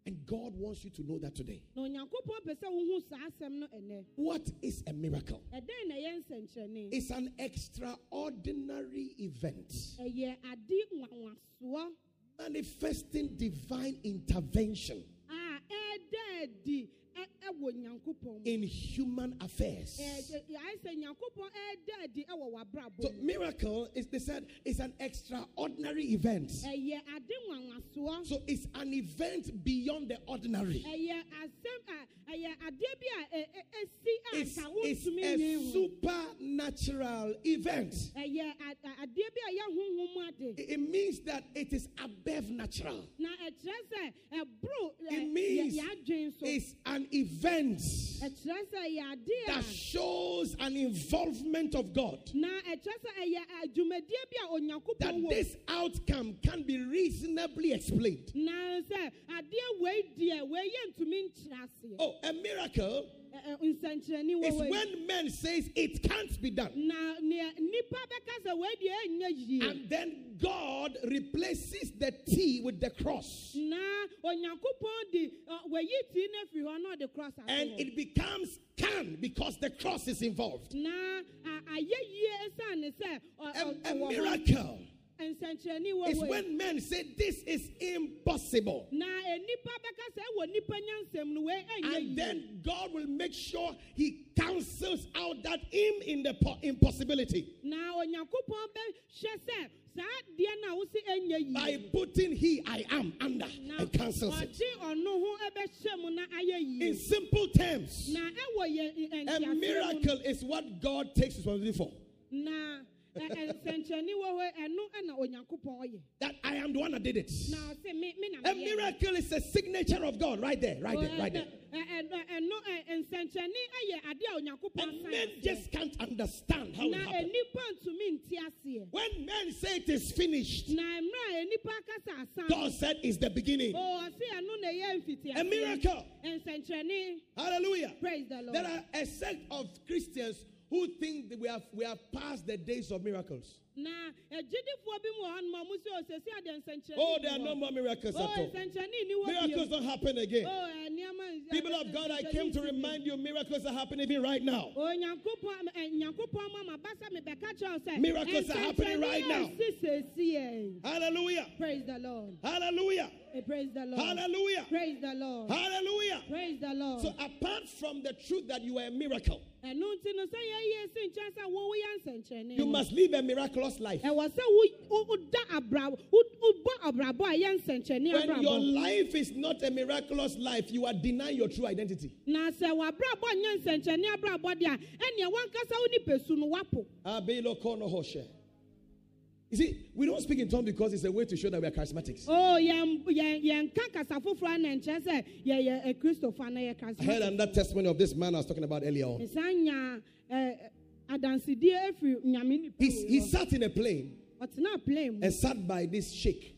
And God wants you to know that today.
Na Onyankopɔn pɛ sɛ wohu saa asɛm no ɛnɛ.
What is a miracle?
ɛdɛn na ɛyɛ nsɛnkyerɛnne
It's an extraordinary event manifesting divine intervention
a ɛda adi ɛ- ɛwɔ nyankopɔn mu
in human affairs.
Ɛ- ɛ- ayɛ sɛ nyankopɔn ɛda adi ɛwɔ w'abrabɔ
So miracle is they said is an extraordinary event.
ɛyɛ ade nwanwasoɔ
So it's an event beyond the ordinary.
ɛyɛ asɛm a ɛyɛ adeɛ bi a ɛ- ɛ- esi a
It's, it's a supernatural event. It means that it is above natural.
na ɛkyerɛ sɛ ɛboro ɛ,
It means it's an event
ɛkyerɛ sɛ ɛyɛ ade a
that shows an involvement of God.
na ɛkyerɛ sɛ ɛyɛ adwumadie bi a onyankopɔn
That this outcome can be reasonably explained.
na sɛ adeɛ wei deɛ wei yɛ ntumi nkyerɛ aseɛ
Oh, a miracle Eh, eh,
ɛ- ɛ, nsɛnkyerɛnne
is
wɔ wei
when man says it can't be done.
na nea nipa bɛka sɛ wei deɛ ɛnyɛ yie
And then God replaces the T with the cross.
na onyankopɔn de ɔ, wayi tii no afiri hɔ na ɔde cross ato
And it becomes can because the cross is involved.
a- ayɛ yie ɛsiane sɛ ɔ-
A,
ɔ-
a
ɔwɔ hɔ.
miracle It's when men say this is impossible.
na eh, enipa bɛka sɛ ɛwɔ nipa nyansɛm no wei ɛnyɛ
And then God will make sure He cancels out that him in the impossibility
na onyankopɔn bɛhyɛ sɛ saa deɛ no a wosi ɛnyɛ
by putting He I am under and cancels it.
ɔde ɔno ho ɛbɛhyɛ mu na ayɛ
In simple terms,
ɛwɔ yɛ
eh,
eh, a
miracle is what God takes responsibility for.
Na ɛ- ɛ- nsɛnkyerɛnne wɔ hɔ yi, ɛno ɛna onyankopɔn ɔyɛ
That I am the one that did it.
na ɔsɛ me me na
A miracle is a signature of God right there, right there, right there. And men just can't understand how it happened.
enipa ntumi nti aseɛ
When men say it is finished,
na mmerɛ a enipa kasa asan
God said it's the beginning.
o ɔsi ɛno na ɛyɛ mfiti
A miracle. Hallelujah.
praise the lord
There are a sect of Christians who think that we have we have passed the days of miracles.
Na agyidifoɔ bi mu wɔ hɔnom a ɔmo sɛ ɔsɛsi adeɛ nsɛnkyerɛnne
Oh, there are no more miracles at
oh
all.
nsɛnkyerɛnne ni wɔ
Miracles don't happen again.
oh eh, nneɛma
People of God, I came to remind you miracles are happening even right now.
onyankopɔn ɛ, nyankopɔn ma ma basa mi bɛka kyerɛw sɛ
Miracles are happening right now.
nsɛnkyerɛnne a sɛsi yɛ
Hallelujah.
praise the lord
Hallelujah.
Eh, praise the lord
Hallelujah.
praise the lord
Hallelujah.
praise the lord.
So apart from the truth that you are a miracle,
ɛno nti no sɛ yɛyɛ si nkyɛn sɛ wo woyɛ nsɛnkyerɛnne
you must live a miraculous life.
ɛyɛ nsɛnkyerɛnne
When your life is not a miraculous life, you are denying your true identity.
na sɛ w'abrabɔ nyɛ nsɛnkyerɛnne abrabɔ deɛ a ɛneɛ wankasa wo nipasu no wapo
Abelo kono hoshe. You see, we don't speak in tongues because it's a way to show that we are charismatics.
Oh, o yɛn yɛn yɛnka kasa foforɔ a na nkyerɛ sɛ yɛyɛ kristofo na yɛ
I heard another testimony of this man I was talking about earlier on.
Eh, mesan nya ɛ, adansedie efiri nyame nipa
He, sat in a plane
ɔtena plane mu
and sat by this sheikh.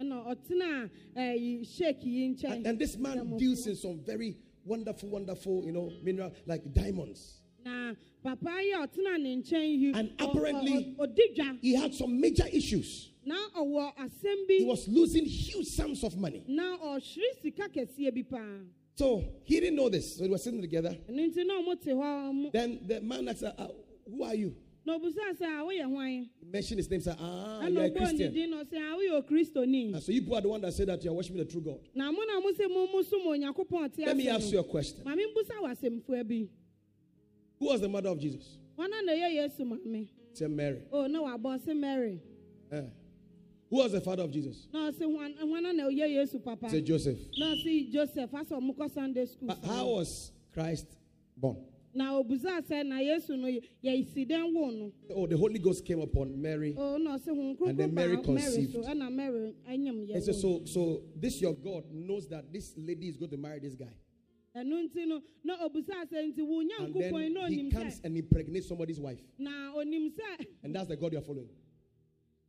ɛna ɔtena ɛyi sheik yi
And, and this man deals in some very wonderful, wonderful, you know, mineral like diamonds.
na papa yi a ɔtena ne nkyɛn yi
And apparently-
ɔ- ɔdi dwa
He had some major issues.
na ɔwɔ asɛm
He was losing huge sums of money.
na ɔhwere sika kɛseɛ bi paa
So he didn't know this. So they were sitting together.
ɛno nti na ɔmo te hɔ ɔmo
Then the man asked, uh, Who are you?
na obusa sɛ a woyɛ hwan
He mentioned his name. Said, Ah,
ɛna
you're a
ɔbɔ ne
Christian.
din na ɔsɛ a woyɛ okristoni
And so you people are the one that said that you are worshiping the true God.
na mo na mo sɛ mo mo som onyankopɔn ɔte
Let me ask you a question.
maame mbusa wɔ asɛmfua bi
Who was the mother of Jesus?
wɔn a na ɛyɛ yesu maame
Said Mary.
o na wabɔ ɔse mary
Eh. Who was the father of Jesus?
hwan hwan a na ɔyɛ yesu papa
Say Joseph.
No, ɔse joseph ɔmo kɔ sunday school
But how was Christ born?
Na obusa sɛ na yesu no yɛ si dɛn wo no
Oh, the Holy Ghost came upon Mary.
Oh, no,
And then Mary conceived.
so ɛna mary ɛnyam yɛ
And so, so, so this your God knows that this lady is going to marry this guy.
ɛno nti no obusa sɛ nti wo
And
nyankopɔn yi na
then he comes and impregnates somebody's wife.
sɛ
And that's the God you're following.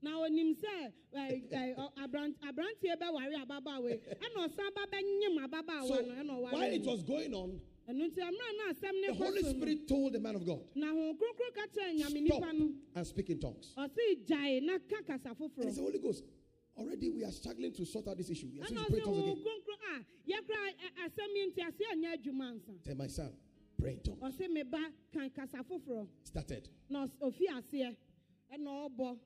na onim sɛ ɛ, ɛ, ɔ- abrant- aberanteɛ bɛware ababaawa ɛna ɔsan ba bɛnyim ababaawa no ɛna ɔware
while it was going on,
ɛno nti mmerɛ na asɛm ne
the Holy Spirit told the man of God,
na ho kronkron ka kyerɛ nyame
stop and speak in tongues.
ɔse gyae na ka kasa
And
foforɔ
he said, Holy Ghost, already we are struggling to sort out this issue. We are
ɛna
supposed to pray in
ɔse
tongues again.
kronkron a yɛkora ɛ- asɛm yi nti ase anyɛ adwuma nsa
Say, my son, pray in tongues.
ɔse me ba kan kasa foforɔ
Started.
na ɔs- ofi aseɛ ɛna ɔbɔ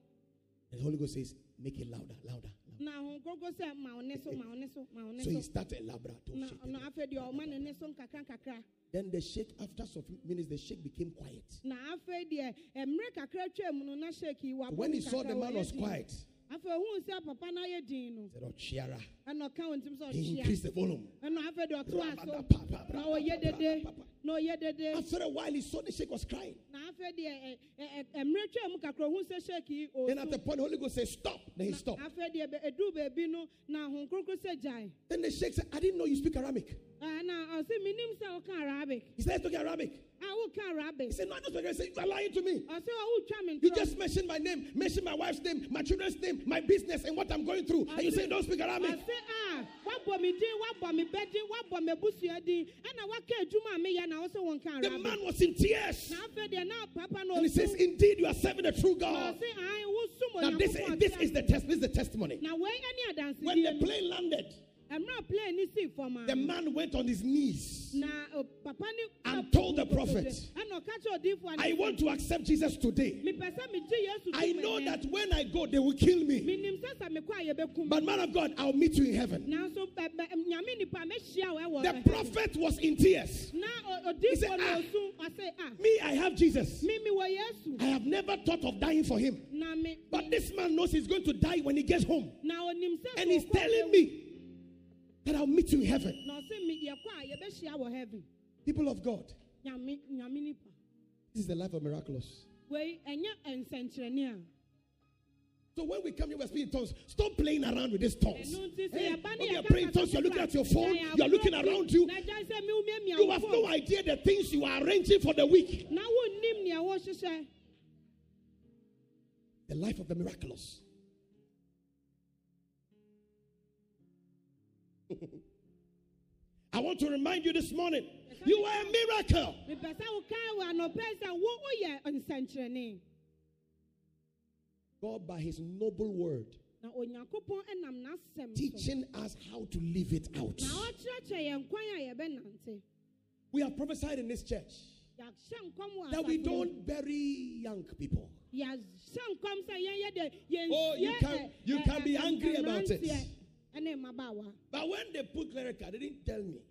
And the Holy Ghost says, make it louder, louder. Louder.
na ho kronkron sɛ ma wo ne so ma wo ne so ma wo ne
So he started labra.
na na afei deɛ ɔma ne ne so nkakra nkakra
Then the sheikh, after some minutes, the sheikh became quiet.
na afei deɛ mmerɛ kakra twa mu no na sheki yi wabɔ
When he saw the man was quiet,
afei ohun sɛ papa no ayɛ din no
he said, Oh, Chiara.
ɛna ɔka wɔn ntim sɛ
oh,
He
increased the volume.
ɛna afei deɛ ɔtoa so
Rabadapa,
na ɔyɛ dede na ɔyɛ dede
After a while, he saw the sheikh was crying. Then at the point, Holy Ghost said, Stop. Then he stopped.
afei deɛ bɛ- edu beebi no na ahun kurukuru sɛ gyae
Then the sheikh said, I didn't know you speak Arabic.
Ɛna ɔsi mi nim sɛ ɔka arabic
He said, I speak Arabic.
a ɔka arabic
He said, No, I don't speak Arabic. Said, You are lying to me.
ɔsi ɔwɔ twa mi
You just mentioned my name, mentioned my wife's name, my children's name, my business, and what I'm going through. And you say, Don't speak Arabic.
ɔsi a wabɔ mi din wabɔ mi bɛ din wabɔ mi busua din ɛna waka edwuma a mi yɛ na ɔsi wɔn ka
The man was in tears.
na afei deɛ na papa na
And he says, Indeed, you are serving the true God.
ɔsi an wosum
Now, this, this is the test. This is the testimony.
na wei ɛne
When the plane landed,
ɛmmerɛ plane ne sii fam a
the man went on his knees.
o-
And told the prophet,
ɛna ɔka kyerɛ odiifoɔ
I want to accept Jesus today.
mepɛ sɛ megye yesu
I know that when I go, they will kill me.
menim sɛ sɛ mekɔ a yɛbɛkum
But man of God, I'll meet you in heaven.
nanso bɛ- bɛ- nyame nipa mɛhyia wo ɛwɔ
The prophet was in tears. He said, "Ah."
ah
Me, I have Jesus.
mimi wɔ yesu
I have never thought of dying for him. But this man knows he's going to die when he gets home.
na onim sɛ
And he's telling me that I'll meet you in heaven.
na ɔse me yɛkɔ a yɛbɛhyia wɔ heaven
People of God,
nyame nyame nipa
this is the life of miraculous.
wei ɛnyɛ nsɛnkyerɛnne a
So when we come here, we're speaking in tongues. Stop playing around with these tongues. Hey, when you're praying tongues, you're looking at your phone, you're looking around you.
na gyae sɛ mewumiamia
You have no idea the things you are arranging for the week.
na wonnim nea wɔhyehyɛ
The life of the miraculous. I want to remind you this morning you are a miracle.
mepɛ sɛ wokae wɔ anɔpɛ sɛ wo woyɛ nsɛnkyerɛnne
God, by His noble word,
na onyankopɔn nam n'asɛm so
teaching us how to live it out.
na ɔkyerɛkyerɛ yɛn kwan a yɛbɛnante
We have prophesied in this church
yɛahyɛ nkɔm wɔ
that we
asafo no mu.
don't bury young people.
yɛahyɛ nkɔm sɛ yɛnyɛ dɛ yɛnsie
Oh, you can- you can be angry about it.
Mmeranteɛ ɛne mmabaawa
But when they put clerical, they didn't tell me.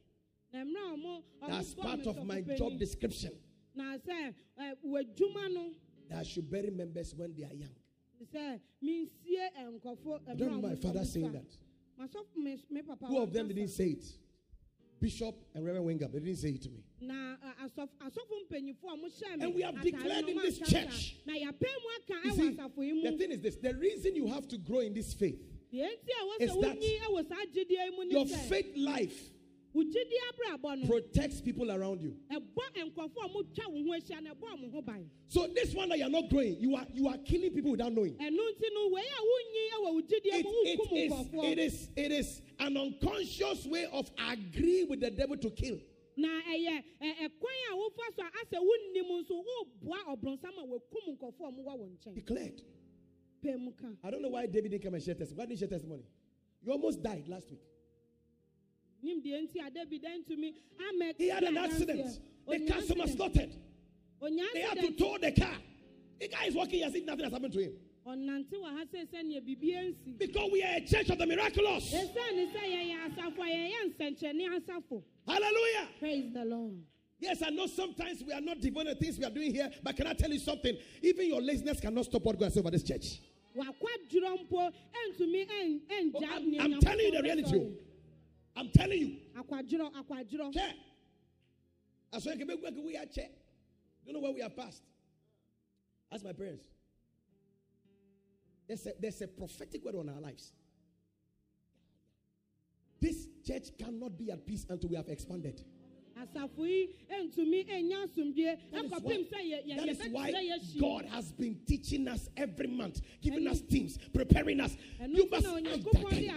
na mmerɛ a ɔmo ɔmo
That's part of my job description.
na sɛ eh, ɛ, w'adwuma no
That I should bury members when they are young.
sɛ mensie nkɔfo
I eh, don't remember my father saying that.
masɔfo me, me papa
Two of them didn't say it. Bishop and Reverend Wenger, they didn't say it to me.
na ɛ, asɔfo asɔfo mpanyinfoɔ a wɔhyɛ
And we have declared in this church.
na yɛapɛ mu aka
You see, the thing is this the reason you have to grow in this faith,
deɛ nti a wɔ
is that
wonyi ɛwɔ saa gyidie yi mu ne
your faith life
wo gyidie abrabɔ no
protects people around you.
ɛbɔ nkɔfo a wɔtwa wo ho ahyia na ɛbɔ ɔmo ho ban
So this one that you're not growing, you are you are killing people without knowing.
ɛno nti no wei a wonyi ɛwɔ wo gyidie
It, it, is, it is it is an unconscious way of agreeing with the devil to kill.
na ɛyɛ ɛ- ɛkwan a wofa so a asɛ wonnim nso woboa ɔbrɔnsam a wakum nkɔfoɔ a ɔmowɔ wo nkyɛn
Declared.
Pɛ mu ka
I don't know why David didn't come and share testimony. Why didn't you share testimony? You almost died last week.
nim deɛ nti a david ntumi
He had an accident. The customer slaughtered. They had to tow the car. The guy is walking as if nothing has happened to him.
ɔnante wɔ ha sɛ sɛnea biribia nsi
Because we are a church of the miraculous.
ɛsiane sɛ yɛyɛ asafo a yɛyɛ nsɛnkyerɛnne asafo
Hallelujah.
praise the lord
Yes, I know sometimes we are not devoting the things we are doing here, but can I tell you something? Even your laziness cannot stop what God has said over this church.
Wakwadworɔ mpo ɛntumi ɛn-
Oh, I'm, I'm telling you the reality. I'm telling you.
akwadworɔ akwadworɔ
Check. I saw you we are check. Don't know where we are past. Ask my parents. There's a, there's a prophetic word on our lives. This church cannot be at peace until we have expanded.
Asafo yi ntumi nya asomdwe
That is
ɛkɔpem
why,
sɛ yɛ- yɛ-
that is
yɛbɛkyerɛ
why
yɛahyi.
God has been teaching us every month, giving us teams, preparing us. You must
na onyankopɔn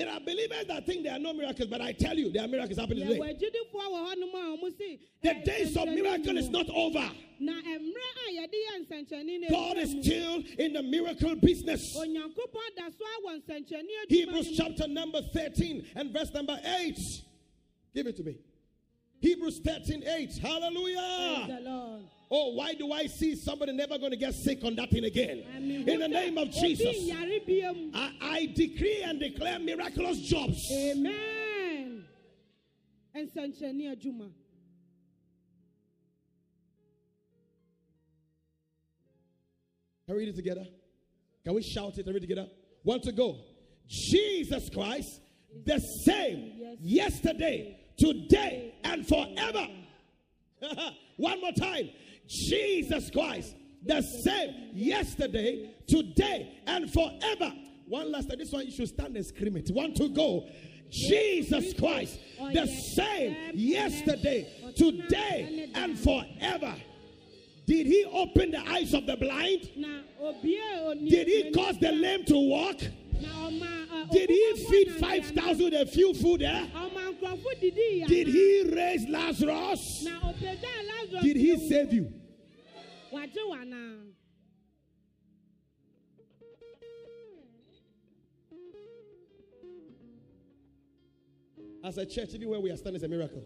There are believers that think there are no miracles, but I tell you, there are miracles happening today.
agyidifoɔ wɔ hɔnom a ɔmo se
The days of miracle is not over.
na mmerɛ a yɛde yɛ nsɛnkyerɛnne no
God is still in the miracle business.
onyankopɔn da so awɔ nsɛnkyerɛnne adwuma
Hebrews chapter number 13 and verse number 8. Give it to me. Hebrews 13 8. Hallelujah. Oh, why do I see somebody never going to get sick on that thing again? In the name of Jesus. I, I decree and declare miraculous jobs.
Amen. Nsɛnkyerɛnne Juma.
Can we read it together? Can we shout it and read it together? One to go. Jesus Christ, the same yesterday, today, and forever. One more time. Jesus Christ, the same yesterday, today, and forever. One last time. This one you should stand and scream it. One to go. Jesus Christ, the same yesterday, today, and forever. Did he open the eyes of the blind?
Na obie oni.
Did he cause the lame to walk? Did he feed 5,000 with a few food there?
Ya.
Did he raise Lazarus? Did he save you? As a church, even where we are standing is a miracle.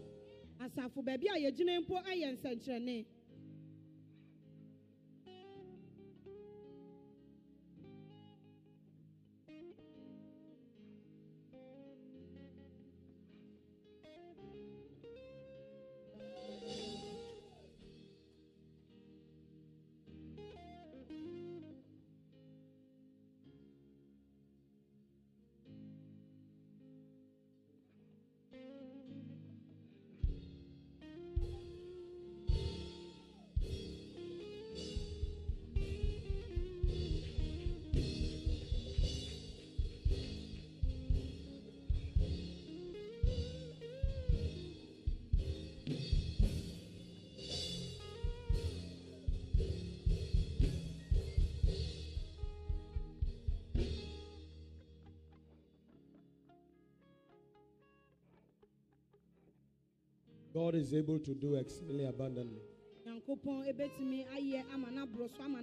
God is able to do exceedingly abundantly.
nyankopɔn ebetumi ayɛ ama n'aboro so ama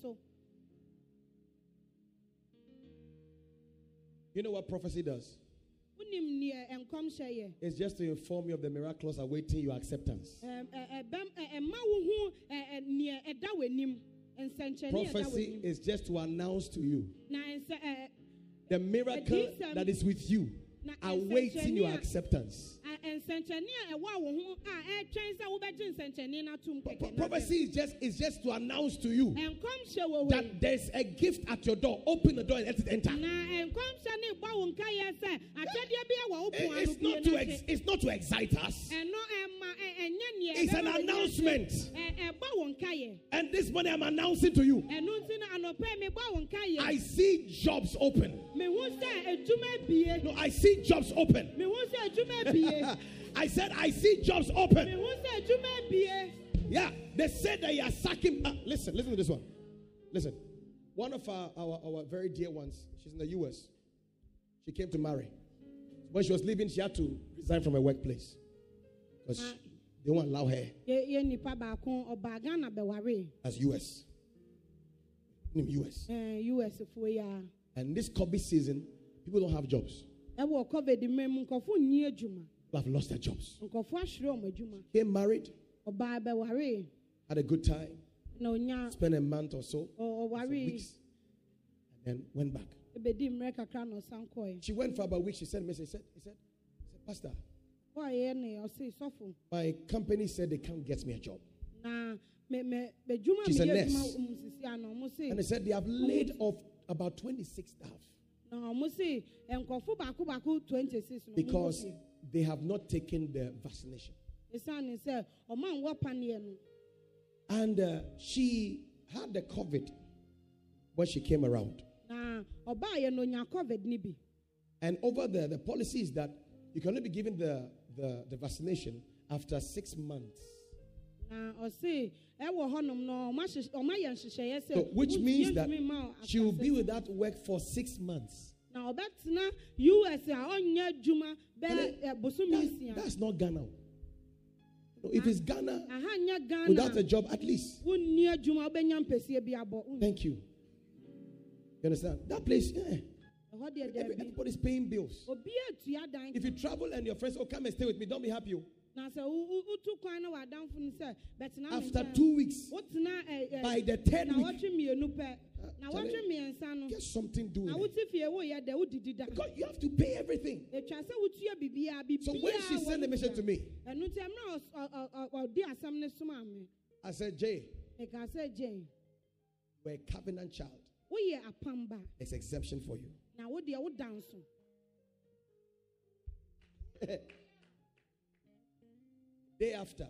so
You know what prophecy does?
wonim neɛ nkɔmhyɛ yɛ
It's just to inform you of the miraculous awaiting your acceptance.
Ɛm, ɛ- ɛbɛm ɛ- ɛma wo ho ɛ- ɛ, neɛ ɛda w'anim nsɛnkyerɛnne a ɛda
Prophecy is just to announce to you
na nsɛ ɛ
the miracle that is with you, awaiting your acceptance.
A- a ɛwɔ a ho a ɛtwɛn sɛ wobɛgye nsɛnkyerɛnne no atom kɛkɛ
pro-
na
Prophecy is just is just to announce to you that there's a gift at your door. Open the door and let it enter.
na nkɔmhyɛ ne bɔ wo nkayɛ sɛ akyɛdeɛ bi wɔ wo
eh,
It- ano
It's not to ex- it's not to excite us.
ɛno ɛma ɛnyɛ neɛ
It's an
ɛbɛma w'ani ase.
announcement.
Ɛbɔ wo nkayɛ
And this morning I'm announcing to you.
ɛno nti no anɔpɛ mebɔ wo nkayɛ
I see jobs open.
mehu sɛ adwuma bie
No, I see jobs open.
mehu sɛ adwuma bie
I said I see jobs open.
mehu sɛ adwuma bie
Yeah, they said that you are sucking. Uh, listen, listen to this one. Listen, one of our, our our very dear ones. She's in the U.S. She came to marry. When she was leaving, she had to resign from her workplace because
Ah.
they won't allow her
yɛ yɛ nipa baako ɔbaa ghana bɛware
as U.S. In U.S.
us foɔ yi a
And this COVID season, people don't have jobs.
Ɛwɔ covid mmerɛ mu nkɔfo nni adwuma
People have lost their jobs.
nkɔfo ahyerɛ ɔmo adwuma
Came married, had a good time, spent a month or so, some weeks, and then went back.
ebedi mmerɛ kakra na ɔsan kɔɛ
She went for about a week. She sent me. She said, "He said, he said, Pastor,
kɔɛ ne ɔse sɔfo
my company said they can't get me a job,
na mɛ mɛ
She's a nurse.
adwuma ɔmo sisi ano ɔmo se
and they said they have laid off about 26 staff
na ɔmo se nkɔfo baako baako twenty six
because
se
they have not taken the vaccination."
esan sɛ ɔmo anwɔ paneɛ no
And uh, she had the COVID when she came around.
na ɔbaa yɛ no onya covid ni bi
And over there, the policy is that you can only be given the, the, the vaccination after six months.
na ɔse ɛwɔ hɔnom no ɔmo ahyehyɛ ɔmo ayɛ nhyehyɛeɛ sɛ
So, which means that
ntumi ma wo
she will be without work for six months.
Na ɔbɛtena us a ɔnyɛ adwuma
And
bɛɛ
it-
ɛ, bosomi
That's,
nsia
that's not Ghana. No, if ah. it's Ghana
ghana
without a job, at least.
wonni adwuma wobɛnya mpɛsie bi abɔ Wonni.
Thank you. You understand? That place, yeah. Every- everybody's paying bills.
obi atua dan
If you travel and your friends, oh, come and stay with me, don't be happy. Oh. After two weeks,
ɛ, ɛ,
by the third week,
wɔtwe mmienu pɛ.
Uh,
na
Charlie,
wɔtwe mmiɛnsa no.
get something doing.
na wote fie woyɛ dɛ
Because you have to pay everything.
ɛtwa sɛ wotua biribiaa
So when she sent the message to me, I said, Jay,
meka sɛ gyɛn
we're a covenant child.
woyɛ apam ba
There's exemption for you.
na wodeɛ woda nso
Day after,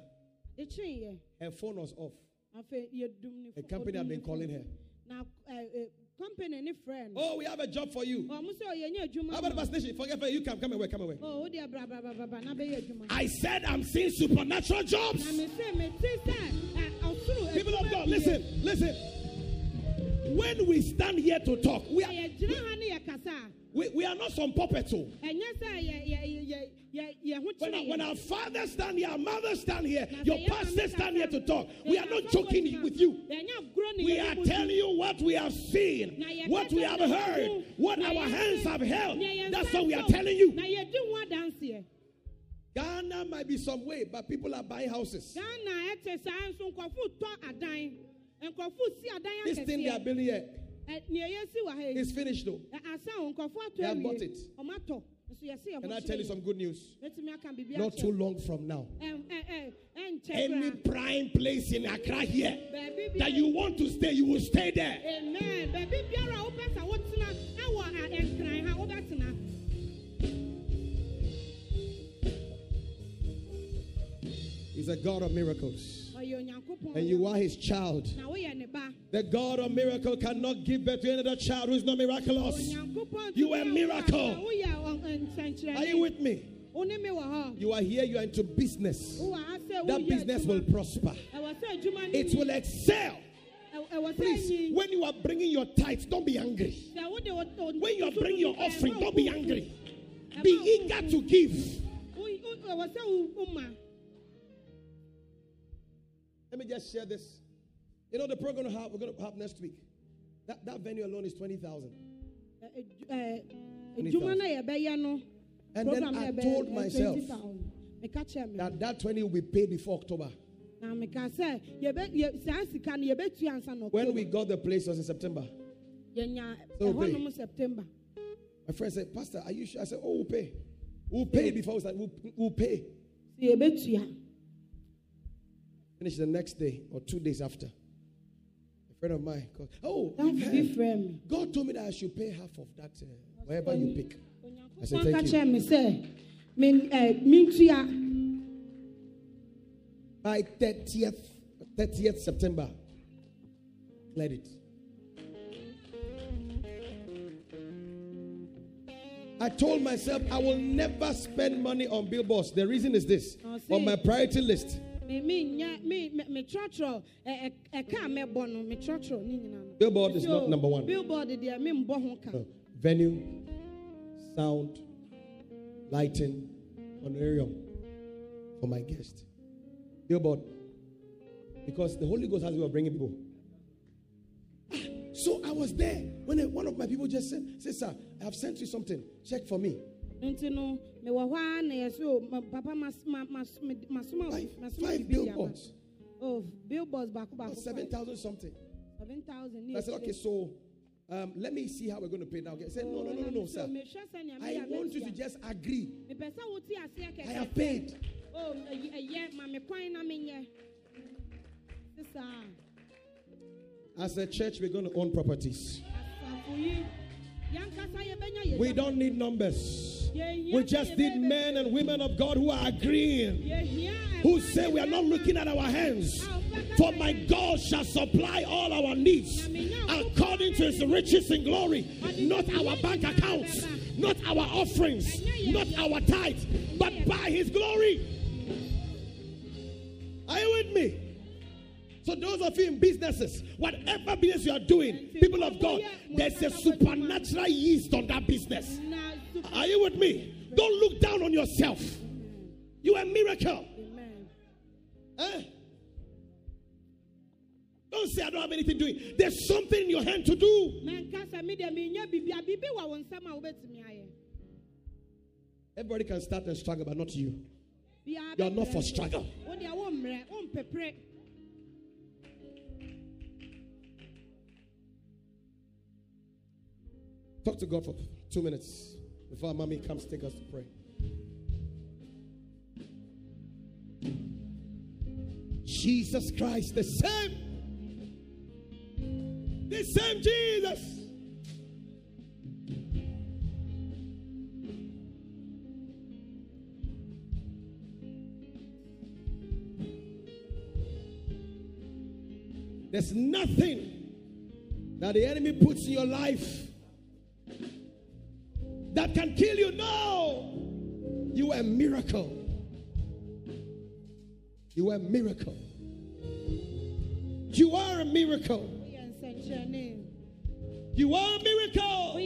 her phone was off.
afei yɛdum ne
A company had been calling her.
na ɛ, ɛ, company any frɛ no
Oh, we have a job for you.
ɔmo sɛ ɔyɛnyɛ adwuma
How about the vaccination? Forget for you. Come, come away, come away.
Oh, wodeɛ brabrabrabra na bɛyɛ adwuma
I said I'm seeing supernatural
na
jobs.
mese mete sɛ ɛ, ɔsoro
People of God, listen, listen. When we stand here to talk, we are
yɛgyina ha ne yɛkasa a
we, we are not some puppets. oh. When, when our fathers stand here, our mothers stand here, your pastors stand here to talk. We are not joking with you.
yɛnyɛ agorɔ ne
We are telling you what we have seen, what we have heard, what our hands have held. That's what we are telling you.
na yɛdi ho adanseɛ
Ghana might be some way, but people are buying houses.
ghana ɛte saa nso nkɔfo tɔ adan nkɔfo si adan
This thing they are building here
Ɛ, nea yɛsi wɔ ha yi
is finished though.
ɛ, asa o
They have bought it.
ɔmo atɔ nso yɛsi yɛ ho
Can I tell you some good news?
yɛn. Mɛtumi aka biribi
Not too long from now. Any prime place in Accra here that you want to stay, you will stay there.
amen baabi biara a wopɛ sɛ wotena ɛwɔ a- nkran ha wobɛtena
He's a God of miracles. And you are his child.
na woyɛ ne ba
The God of miracle cannot give birth to another child who is not miraculous. You are a miracle.
woyɛ- na woyɛ ɔ- ɔ- nsɛnkyerɛnne.
Are you with me?
wo ne me wɔ hɔ
You are here, you are into business.
wowɔ ha sɛ
That business will prosper.
ɛwɔ sɛ adwuma no
It will excel.
Ɛw- ɛwɔ sɛ
Please, when you are bringing your tithes, don't be angry.
sɛ wode wo- wo-
When you are bringing your offering, don't be angry. Be eager to give. Let me just share this. You know the program we're gonna have, we're going to have next week. That, that venue alone is 20,000.
Ɛ- ɛ- ɛ, adwuma no a
And then I told myself
20,000. meka kyerɛ me
that that 20 will be paid before October.
na meka sɛ yɛbɛ- yɛ- saa sika no yɛbɛtua ansa na
When we got the place was in September. So
ɛhɔnom september
My friend said, Pastor, are you sure? I said, Oh, we'll pay. We'll pay before we start. We'll, we'll pay. Finish the next day or two days after. A friend of mine called, Oh,
that
we've
be
heard.
frɛ me
God told me that I should pay half of that, uh, wherever you pick. I said, Thank you.
kyerɛ me sɛ men- ɛ, mentua
By 30th, 30th September, let it. I told myself I will never spend money on billboards. The reason is this on my priority list. Billboard is not number one.
billboard deɛ membɔ ho.
Venue, sound, lighting, honorarium for my guest. Billboard. Because the Holy Ghost has of bringing people. So I was there when one of my people just said, sir, I have sent you something. Check for me.
Nti no mewɔ hɔ a na yɛsɛ o ma- papa mas- ma- mas- me- masoma
Five,
masoma
five
biribi de aba.
billboards.
oh billboards baako baako
7,000 something.
seven thousand
I said, okay, so um, let me see how we're going to pay now. Okay. I said, no, no, no, no, no, sir. I want you to just agree.
mepɛ sɛ wote aseɛ
I have paid.
oh ɛy- ma me kwan na menyɛ sisaa
As a church, we're going to own properties. We don't need numbers. We just need men and women of God who are agreeing, who say we are not looking at our hands. For my God shall supply all our needs according to his riches in glory. Not our bank accounts, not our offerings, not our tithes, but by his glory. Are you with me? So, those of you in businesses, whatever business you are doing, people of God, there's a supernatural yeast on that business. Are you with me? Don't look down on yourself. You are a miracle. Eh? Don't say I don't have anything doing. There's something in your hand to do.
menka sɛ me deɛ menyɛ biribia biribi wɔ wo nsɛm a wobɛtumi ayɛ
Everybody can start and struggle, but not you. You're not for struggle. Talk to God for two minutes before mommy comes take us to pray. Jesus Christ, the same. The same Jesus. There's nothing that the enemy puts in your life that can kill you. No. You are a miracle. You are a miracle. You are a miracle. You are a miracle.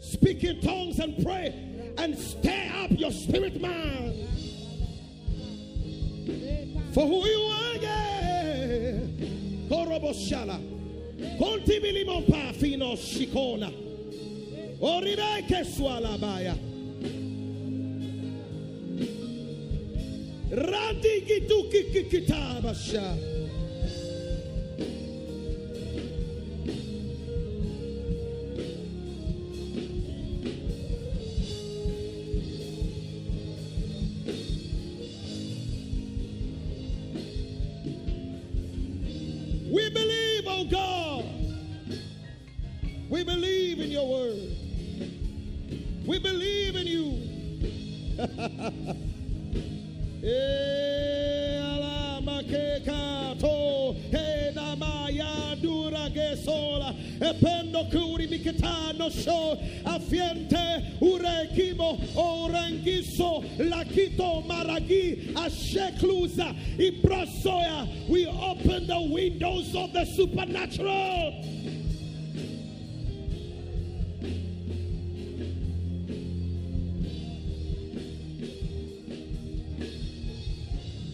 Speak in tongues and pray and stir up your spirit man for who you are. Yeah. Koroboshala. Kontibilimo pa fino shikona. Oribeke swalabaya. Radigi kitabasha. We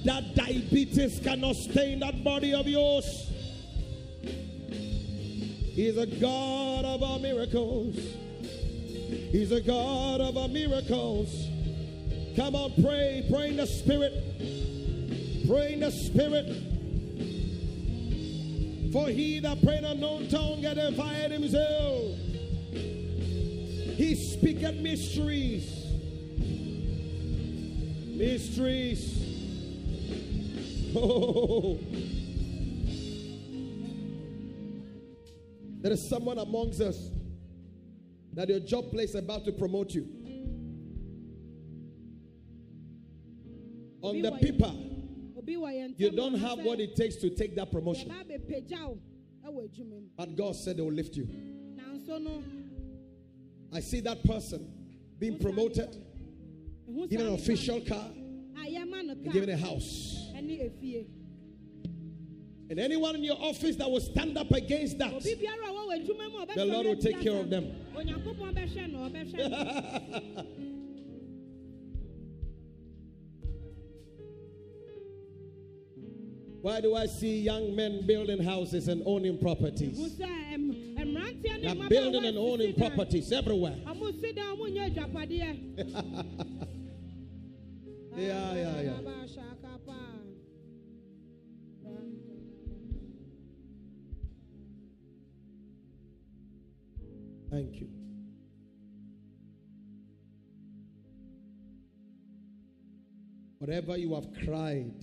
That diabetes cannot stain that body of yours. He's a God of our miracles. He's a God of our miracles. Come on, pray. Pray in the Spirit. Pray in the Spirit. For he that prayed unknown tongue edified himself. He speaketh mysteries. Mysteries. Oh. There is someone amongst us that your job place is about to promote you. On the paper,
obi wɔ yɛn
you don't have what it takes to take that promotion.
yɛba abɛpagya wo ɛwɔ adwuma mu
But God said they will lift you. I see that person being promoted, given an official car,
a yɛma no
and given a house. And anyone in your office that will stand up against that,
obi biara a wɔwɔ adwuma mu a ɔbɛsɔ
The Lord will take care of them. why do I see young men building houses and owning properties? They're building and owning properties everywhere.
ɔmo si dan ɔmo nyɛ adwapadeɛ
Yeah, yeah, yeah.
Aba ahyɛ paa.
Thank you. Whatever you have cried,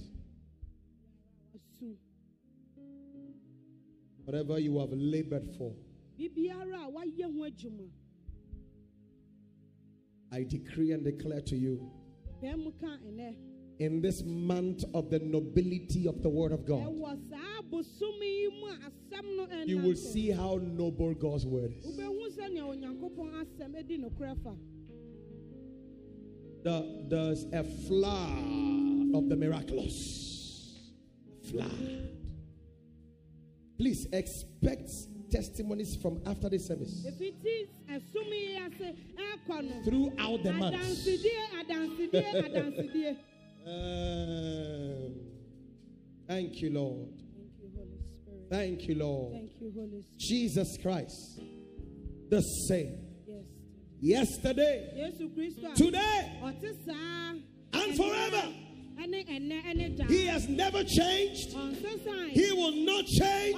whatever you have labored for,
biribiara a wayɛ ho adwuma
I decree and declare to you
bɛn mu ka ɛnɛ
in this month of the nobility of the Word of God,
ɛwɔ saa bosom yi mu a asɛm no ɛnante
you will see how noble God's Word is.
wobɛhu sɛnea onyankopɔn asɛm adi nokorɛ fa
The, there's a flood of the miraculous. Flood. Please expect testimonies from after the service.
ɛfiti ɛsom yi ase ɛkɔ no
Throughout the month. Um, thank you, Lord.
thank you holy spirit
Thank you, Lord.
thank you holy spirit
Jesus Christ, the same
yes
yesterday,
kristo
today, and forever.
Ɛne ɛnɛ ɛne da
He has never changed. He will not change,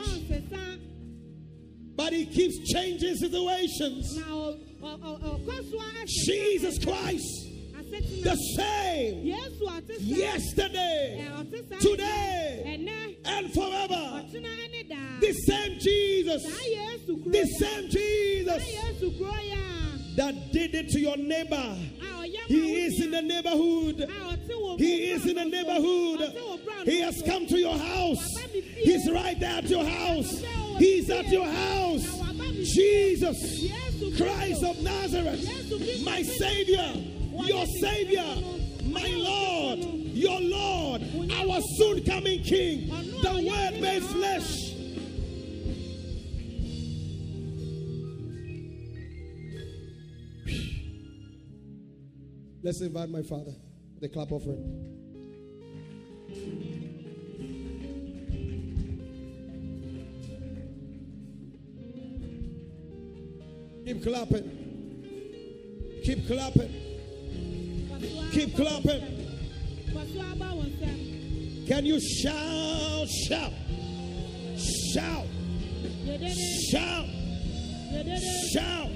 but He keeps changing situations. Jesus Christ, the same. Yesterday,
ɛ, ɔte saa
today, and forever. The same Jesus, the same Jesus.
Yesu kuro yi a
that did it to your neighbor.
a ɔyɛ ma
He is in the neighborhood. He is in the neighborhood. He has come to your house. He's right there at your house. He's at your house. Jesus, Christ of Nazareth, my Savior, your Savior, my Lord, your Lord, our soon coming King, the Word made flesh. Let's invite my father. The clap offering. Keep clapping. Keep clapping. Keep clapping. Can you shout? Shout. Shout. Shout. Shout.